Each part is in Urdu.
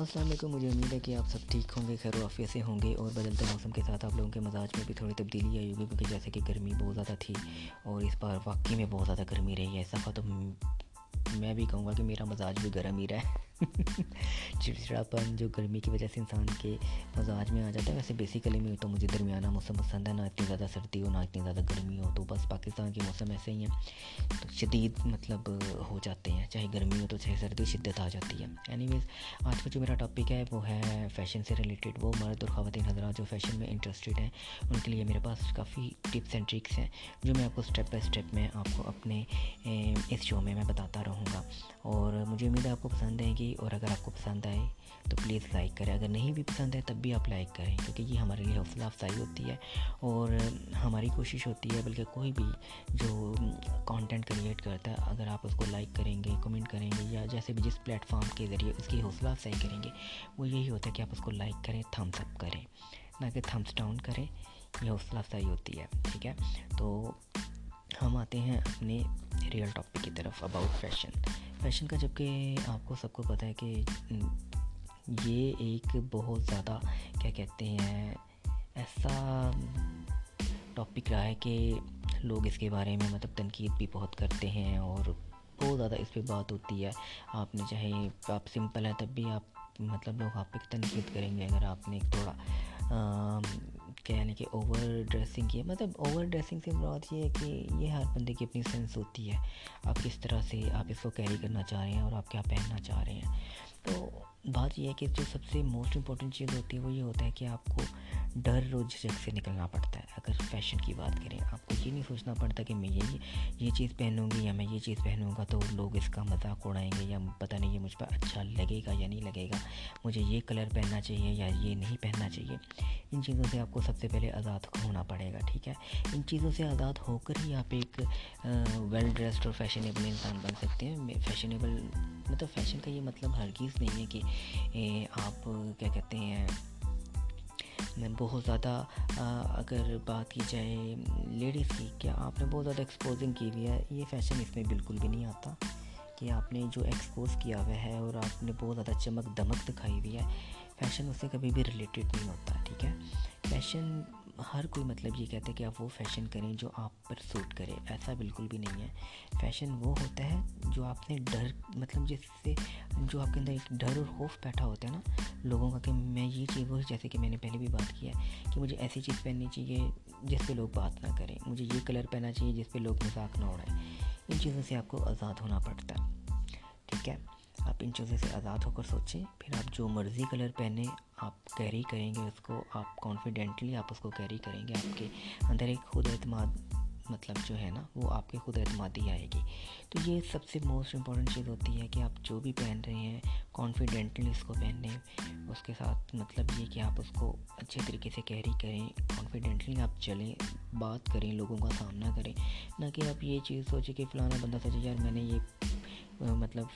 السلام علیکم، مجھے امید ہے کہ آپ سب ٹھیک ہوں گے، خیر و عافیت سے ہوں گے اور بدلتے موسم کے ساتھ آپ لوگوں کے مزاج میں بھی تھوڑی تبدیلی آئی ہوگی کیونکہ جیسے کہ گرمی بہت زیادہ تھی اور اس بار واقعی میں بہت زیادہ گرمی رہی ہے، ایسا تو میں بھی کہوں گا کہ میرا مزاج بھی گرم ہی رہا ہے چڑچڑاپن جو گرمی کی وجہ سے انسان کے مزاج میں آ جاتا ہے، ویسے بیسیکلی میں تو مجھے درمیانہ موسم پسند ہے، نہ اتنی زیادہ سردی ہو، نہ اتنی زیادہ گرمی ہو، تو بس پاکستان کے موسم ایسے ہی ہیں۔ تو شدید مطلب ہو جاتے ہیں، چاہے گرمی ہو تو چاہے سردی، شدت آ جاتی ہے۔ اینی ویز آج کا جو میرا ٹاپک ہے وہ ہے فیشن سے ریلیٹڈ وہ مرد اور خواتین حضرات جو فیشن میں انٹرسٹیڈ ہیں، ان کے لیے میرے پاس کافی ٹپس اینڈ ٹرکس ہیں، جو میں آپ کو اسٹیپ بائی اسٹیپ میں آپ کو اپنے اس شو میں میں بتاتا رہوں۔ گا اور مجھے امید ہے آپ کو پسند آئیں گی، اور اگر آپ کو پسند آئے تو پلیز لائک کریں۔ اگر نہیں بھی پسند ہے تب بھی آپ لائک کریں، کیونکہ یہ ہمارے لیے حوصلہ افزائی ہوتی ہے۔ اور ہماری کوشش ہوتی ہے، بلکہ کوئی بھی جو کانٹینٹ کریٹ کرتا ہے، اگر آپ اس کو لائک کریں گے کمنٹ کریں گے، یا جیسے بھی جس پلیٹ فارم کے ذریعے اس کی حوصلہ افزائی کریں گے، وہ یہی ہوتا ہے کہ آپ اس کو لائک کریں تھمس اپ کریں۔ نہ کہ تھمس ڈاؤن کریں، یہ حوصلہ افزائی ہوتی ہے، ٹھیک ہے؟ تو ہم آتے ہیں اپنے ریئل ٹاپک کی طرف اباؤٹ فیشن فیشن کا جبکہ آپ کو سب کو پتہ ہے کہ یہ ایک بہت زیادہ کیا کہتے ہیں، ایسا ٹاپک رہا ہے کہ لوگ اس کے بارے میں مطلب تنقید بھی بہت کرتے ہیں اور بہت زیادہ اس پہ بات ہوتی ہے۔ آپ نے چاہے آپ سمپل ہے تب بھی آپ مطلب لوگ آپ پہ تنقید کریں گے۔ اگر آپ نے ایک کہ یعنی کہ اوور ڈریسنگ کی ہے؟ مطلب اوور ڈریسنگ سے مراد یہ ہے کہ یہ ہر بندے کی اپنی سینس ہوتی ہے۔ آپ کس طرح سے آپ اس کو کیری کرنا چاہ رہے ہیں اور آپ کیا پہننا چاہ رہے ہیں؟ تو بات یہ ہے کہ جو سب سے موسٹ امپورٹنٹ چیز ہوتی ہے وہ یہ ہوتا ہے کہ آپ کو ڈر و جھجک سے نکلنا پڑتا ہے۔ اگر فیشن کی بات کریں، آپ کو یہ نہیں سوچنا پڑتا کہ میں یہ یہ چیز پہنوں گی یا میں یہ چیز پہنوں گا تو لوگ اس کا مذاق اڑائیں گے یا پتہ نہیں یہ مجھ پر اچھا لگے گا یا نہیں لگے گا۔ مجھے یہ کلر پہننا چاہیے یا یہ نہیں پہننا چاہیے۔ ان چیزوں سے آپ کو سب سے پہلے آزاد ہونا پڑے گا، ٹھیک ہے؟ ان چیزوں سے آزاد ہو کر ہی آپ ایک ویل ڈریسڈ اور فیشنیبل انسان بن سکتے ہیں۔ فیشنیبل مطلب فیشن کا یہ مطلب ہرگیز نہیں ہے کہ آپ کیا کہتے ہیں بہت زیادہ اگر بات کی جائے لیڈیز کی، کیا آپ نے بہت زیادہ ایکسپوزنگ کی ہوئی ہے؟ یہ فیشن اس میں بالکل بھی نہیں آتا کہ آپ نے جو ایکسپوز کیا ہوا ہے اور آپ نے بہت زیادہ چمک دمک دکھائی ہوئی ہے۔ فیشن اس سے کبھی بھی ریلیٹڈ نہیں ہوتا، ٹھیک ہے؟ فیشن ہر کوئی مطلب یہ کہتے ہیں کہ آپ وہ فیشن کریں جو آپ پر سوٹ کرے، ایسا بالکل بھی نہیں ہے۔ فیشن وہ ہوتا ہے جو آپ نے ڈر مطلب جس سے جو آپ کے اندر ایک ڈر اور خوف بیٹھا ہوتا ہے نا لوگوں کا کہ میں یہ چیز، وہ جیسے کہ میں نے پہلے بھی بات کیا ہے کہ مجھے ایسی چیز پہننی چاہیے جس پہ لوگ بات نہ کریں۔ مجھے یہ کلر پہننا چاہیے جس پہ لوگ مذاق نہ اڑائیں۔ ان چیزوں سے آپ کو آزاد ہونا پڑتا ہے۔ ٹھیک ہے؟ آپ ان چیزوں سے آزاد ہو کر سوچیں، پھر آپ جو مرضی کلر پہنیں، آپ کیری کریں گے اس کو، آپ کانفیڈنٹلی آپ اس کو کیری کریں گے، آپ کے اندر ایک خود اعتماد مطلب جو ہے نا، وہ آپ کے خود اعتمادی آئے گی۔ تو یہ سب سے موسٹ امپورٹنٹ چیز ہوتی ہے کہ آپ جو بھی پہن رہے ہیں کانفیڈنٹلی اس کو پہنیں۔ اس کے ساتھ مطلب یہ کہ آپ اس کو اچھے طریقے سے کیری کریں کانفیڈنٹلی آپ چلیں، بات کریں، لوگوں کا سامنا کریں۔ نہ کہ آپ یہ چیز سوچیں کہ فلانا بندہ سوچے، یار میں نے یہ مطلب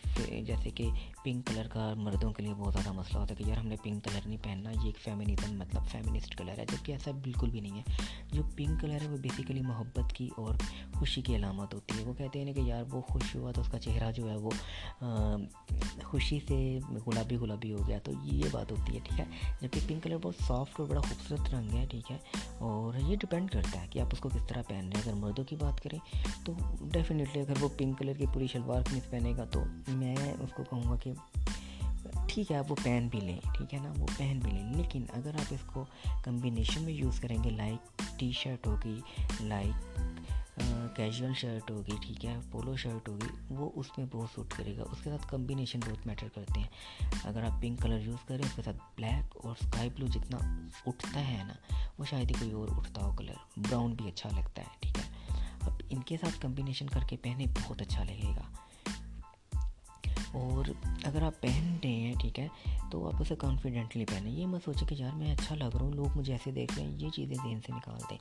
جیسے کہ پنک کلر کا مردوں کے لیے بہت زیادہ مسئلہ ہوتا ہے کہ یار ہم نے پنک کلر نہیں پہننا، یہ ایک فیمنزم مطلب فیمنسٹ کلر ہے، جبکہ ایسا بالکل بھی نہیں ہے۔ جو پنک کلر ہے وہ بیسیکلی محبت کی اور خوشی کی علامت ہوتی ہے۔ وہ کہتے ہیں کہ یار وہ خوش ہوا تو اس کا چہرہ جو ہے وہ خوشی سے گلابی گلابی ہو گیا تو یہ بات ہوتی ہے، ٹھیک ہے؟ جبکہ پنک کلر بہت سافٹ اور بڑا خوبصورت رنگ ہے، ٹھیک ہے؟ اور یہ ڈپینڈ کرتا ہے کہ آپ اس کو کس طرح پہن رہے ہیں۔ اگر مردوں کی بات کریں تو ڈیفینیٹلی اگر وہ پنک کلر کی پوری شلوار قمیض پہنے گا تو میں اس کو کہوں گا کہ ٹھیک ہے، آپ وہ پہن بھی لیں، ٹھیک ہے نا، وہ پہن بھی لیں۔ لیکن اگر آپ اس کو کمبینیشن میں یوز کریں گے لائک ٹی شرٹ ہوگی لائک کیجول شرٹ ہوگی، ٹھیک ہے پولو شرٹ ہوگی، وہ اس میں بہت سوٹ کرے گا۔ اس کے ساتھ کمبینیشن بہت میٹر کرتے ہیں۔ اگر آپ پنک کلر یوز کریں، اس کے ساتھ بلیک اور اسکائی بلو جتنا اٹھتا ہے نا، وہ شاید ہی کوئی اور اٹھتا ہو کلر براؤن بھی اچھا لگتا ہے، ٹھیک ہے۔ اب ان کے ساتھ کمبینیشن کر کے پہنے بہت اچھا لگے گا۔ اور اگر آپ پہن رہے ہیں، ٹھیک ہے، تو آپ اسے کانفیڈنٹلی پہنیں۔ یہ میں سوچیں کہ یار میں اچھا لگ رہا ہوں، لوگ مجھے ایسے دیکھ رہے ہیں، یہ چیزیں ذہن سے نکال دیں۔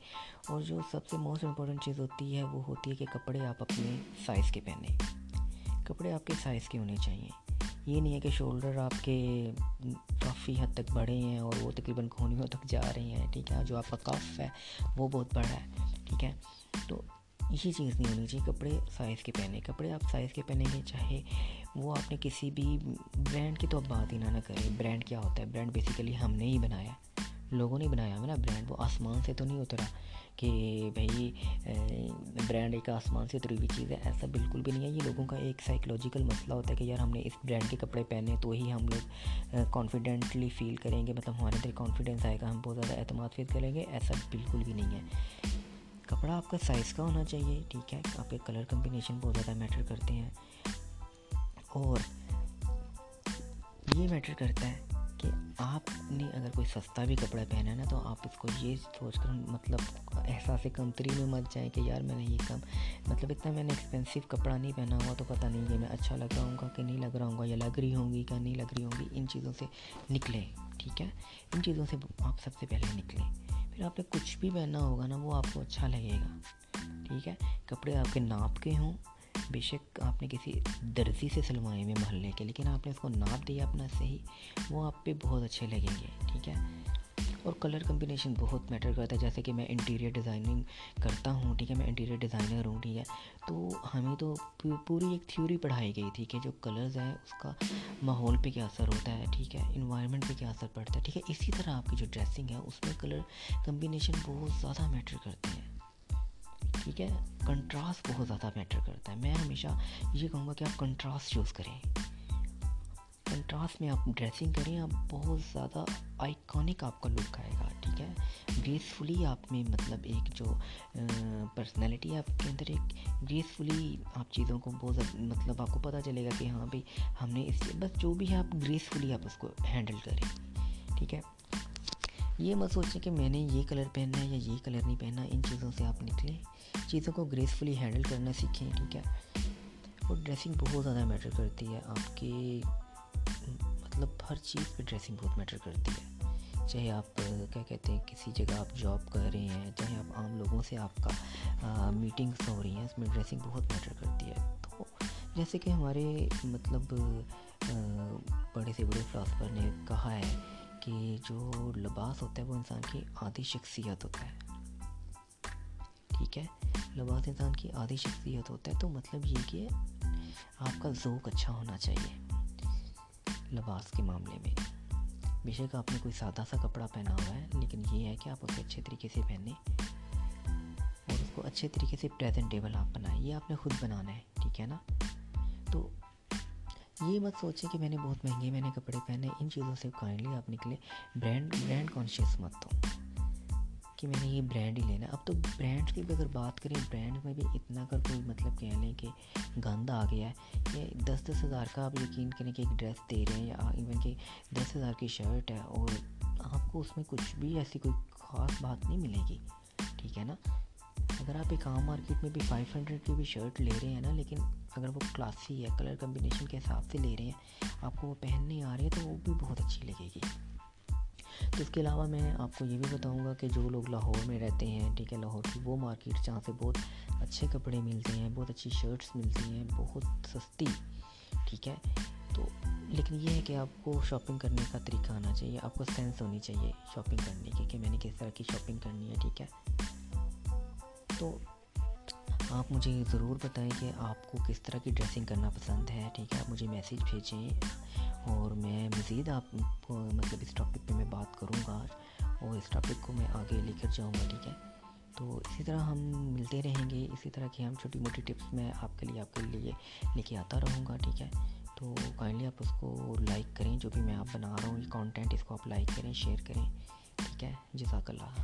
اور جو سب سے موسٹ امپورٹنٹ چیز ہوتی ہے، وہ ہوتی ہے کہ کپڑے آپ اپنے سائز کے پہنیں۔ کپڑے آپ کے سائز کے ہونے چاہیے۔ یہ نہیں ہے کہ شولڈر آپ کے کافی حد تک بڑے ہیں اور وہ تقریباً کھونیوں تک جا رہے ہیں، ٹھیک ہے، جو آپ کا کف ہے، وہ بہت بڑا ہے، ٹھیک ہے۔ تو یہ چیز نہیں ہونی چاہیے کپڑے سائز کے پہنے، کپڑے آپ سائز کے پہنیں گے، چاہے وہ آپ نے کسی بھی برانڈ کی تو اب بات ہی نہ نہ کریں۔ برانڈ کیا ہوتا ہے؟ برانڈ بیسیکلی ہم نے ہی بنایا۔ لوگوں نے بنایا ہوا نا برانڈ وہ آسمان سے تو نہیں اترا کہ بھائی برانڈ ایک آسمان سے اتری ہوئی چیز ہے، ایسا بالکل بھی نہیں ہے۔ یہ لوگوں کا ایک سائیکلوجیکل مسئلہ ہوتا ہے کہ یار ہم نے اس برانڈ کے کپڑے پہنے تو ہی ہم لوگ کانفیڈنٹلی فیل کریں گے۔ مطلب ہمارے اندر کانفیڈینس آئے گا، ہم بہت زیادہ اعتماد فیل کریں گے۔ ایسا بالکل بھی نہیں ہے۔ کپڑا آپ کا سائز کا ہونا چاہیے، ٹھیک ہے؟ آپ کے کلر کمبینیشن بہت زیادہ میٹر کرتے ہیں۔ اور یہ میٹر کرتا ہے کہ آپ نے اگر کوئی سستا بھی کپڑا پہنا ہے نا، تو آپ اس کو یہ سوچ کر مطلب احساس کمتری میں مت جائیں کہ یار میں نے یہ کم مطلب اتنا میں نے ایکسپینسو کپڑا نہیں پہنا ہوا تو پتہ نہیں کہ میں اچھا لگ رہا ہوں گا کہ نہیں لگ رہا ہوں گا، یا لگ رہی ہوں گی کہ نہیں لگ رہی ہوں گی۔ ان چیزوں سے نکلیں، ٹھیک ہے؟ ان چیزوں سے آپ سب سے پہلے نکلیں۔ پھر آپ نے کچھ بھی پہنا ہوگا نا، وہ آپ کو اچھا لگے گا۔ ٹھیک ہے؟ کپڑے آپ کے ناپ کے ہوں۔ بے شک آپ نے کسی درزی سے سلوائے میں محلے کے، لیکن آپ نے اس کو ناپ دیا اپنا صحیح، وہ آپ پہ بہت اچھے لگیں گے۔ ٹھیک ہے؟ اور کلر کمبینیشن بہت میٹر کرتا ہے۔ جیسے کہ میں انٹیریئر ڈیزائننگ کرتا ہوں، ٹھیک ہے؟ میں انٹیریئر ڈیزائنر ہوں، ٹھیک ہے؟ تو ہمیں تو پوری ایک تھیوری پڑھائی گئی تھی کہ جو کلرز ہیں، اس کا ماحول پہ کیا اثر ہوتا ہے، ٹھیک ہے؟ انوائرمنٹ پہ کیا اثر پڑتا ہے، ٹھیک ہے؟ اسی طرح آپ کی جو ڈریسنگ ہے، اس میں کلر کمبینیشن بہت زیادہ میٹر کرتے ہیں ٹھیک ہے؟ کنٹراسٹ بہت زیادہ میٹر کرتا ہے۔ میں ہمیشہ یہ کہوں گا کہ آپ کنٹراسٹ یوز کریں۔ کنٹراسٹ میں آپ ڈریسنگ کریں، آپ بہت زیادہ آئیکانک آپ کا لک آئے گا، ٹھیک ہے؟ گریسفلی آپ میں مطلب ایک جو پرسنالٹی ہے آپ کے اندر، ایک گریسفلی آپ چیزوں کو بہت زیادہ مطلب آپ کو پتہ چلے گا کہ ہاں بھائی، ہم نے اس بس جو بھی ہے آپ گریسفلی آپ اس کو ہینڈل کریں، ٹھیک ہے؟ یہ مت سوچیں کہ میں نے یہ کلر پہننا ہے یا یہ کلر نہیں پہننا، ان چیزوں سے آپ نکلیں، چیزوں کو گریسفلی ہینڈل کرنا سیکھیں، ٹھیک ہے؟ اور ڈریسنگ بہت زیادہ میٹر کرتی ہے آپ کے مطلب ہر چیز پہ ڈریسنگ بہت میٹر کرتی ہے۔ چاہے آپ، کیا کہتے ہیں، کسی جگہ آپ جاب کر رہے ہیں، چاہے آپ عام لوگوں سے آپ کا میٹنگس ہو رہی ہیں، اس میں ڈریسنگ بہت میٹر کرتی ہے۔ تو جیسے کہ ہمارے مطلب بڑے سے بڑے فلاسفر نے کہا ہے کہ جو لباس ہوتا ہے وہ انسان کی آدھی شخصیت ہوتا ہے۔ ٹھیک ہے؟ لباس انسان کی آدھی شخصیت ہوتا ہے تو مطلب یہ کہ آپ کا ذوق اچھا ہونا چاہیے۔ لباس کے معاملے میں۔ بے شک آپ نے کوئی سادہ سا کپڑا پہنا ہوا ہے، لیکن یہ ہے کہ آپ اسے اچھے طریقے سے پہنیں اور اس کو اچھے طریقے سے پریزنٹیبل آپ بنائیں۔ یہ آپ نے خود بنانا ہے، ٹھیک ہے نا؟ تو یہ مت سوچیں کہ میں نے بہت مہنگے میں نے کپڑے پہنے، ان چیزوں سے کائنڈلی آپ نکلے برانڈ برانڈ کانشیس مت ہو کہ میں نے یہ برانڈ ہی لینا اب تو برانڈ کی بھی اگر بات کریں برانڈ میں بھی اتنا کر کوئی مطلب کہہ لیں کہ گند آ گیا ہے کہ دس دس ہزار کا آپ یقین کریں کہ ایک ڈریس دے رہے ہیں یا ایون کہ دس ہزار کی شرٹ ہے اور آپ کو اس میں کچھ بھی ایسی کوئی خاص بات نہیں ملے گی، ٹھیک ہے نا؟ اگر آپ ایک عام مارکیٹ میں بھی فائیو ہنڈریڈ کی بھی شرٹ لے رہے ہیں نا، لیکن اگر وہ کلاسی ہے کلر کمبینیشن کے حساب سے لے رہے ہیں، آپ کو وہ پہننے آ رہی ہے تو وہ بھی بہت اچھی لگے گی۔ تو اس کے علاوہ میں آپ کو یہ بھی بتاؤں گا کہ جو لوگ لاہور میں رہتے ہیں، ٹھیک ہے، لاہور کی وہ مارکیٹ جہاں سے بہت اچھے کپڑے ملتے ہیں، بہت اچھی شرٹس ملتی ہیں، بہت سستی، ٹھیک ہے۔ تو لیکن یہ ہے کہ آپ کو شاپنگ کرنے کا طریقہ آنا چاہیے، آپ کو سینس ہونی چاہیے شاپنگ کرنے کی کہ میں نے کس طرح کی شاپنگ کرنی ہے، ٹھیک ہے۔ تو آپ مجھے ضرور بتائیں کہ آپ کو کس طرح کی ڈریسنگ کرنا پسند ہے، ٹھیک ہے؟ آپ مجھے میسیج بھیجیں اور میں مزید آپ کو مطلب اس ٹاپک پہ میں بات کروں گا اور اس ٹاپک کو میں آگے لے کر جاؤں گا، ٹھیک ہے؟ تو اسی طرح ہم ملتے رہیں گے، اسی طرح کی ہم چھوٹی موٹی ٹپس میں آپ کے لیے، آپ کے لیے لے کے آتا رہوں گا، ٹھیک ہے؟ تو کائنڈلی آپ اس کو لائک کریں، جو بھی میں آپ بنا رہا ہوں، یہ کانٹینٹ اس کو آپ لائک کریں شیئر کریں، ٹھیک ہے؟ جزاک اللہ۔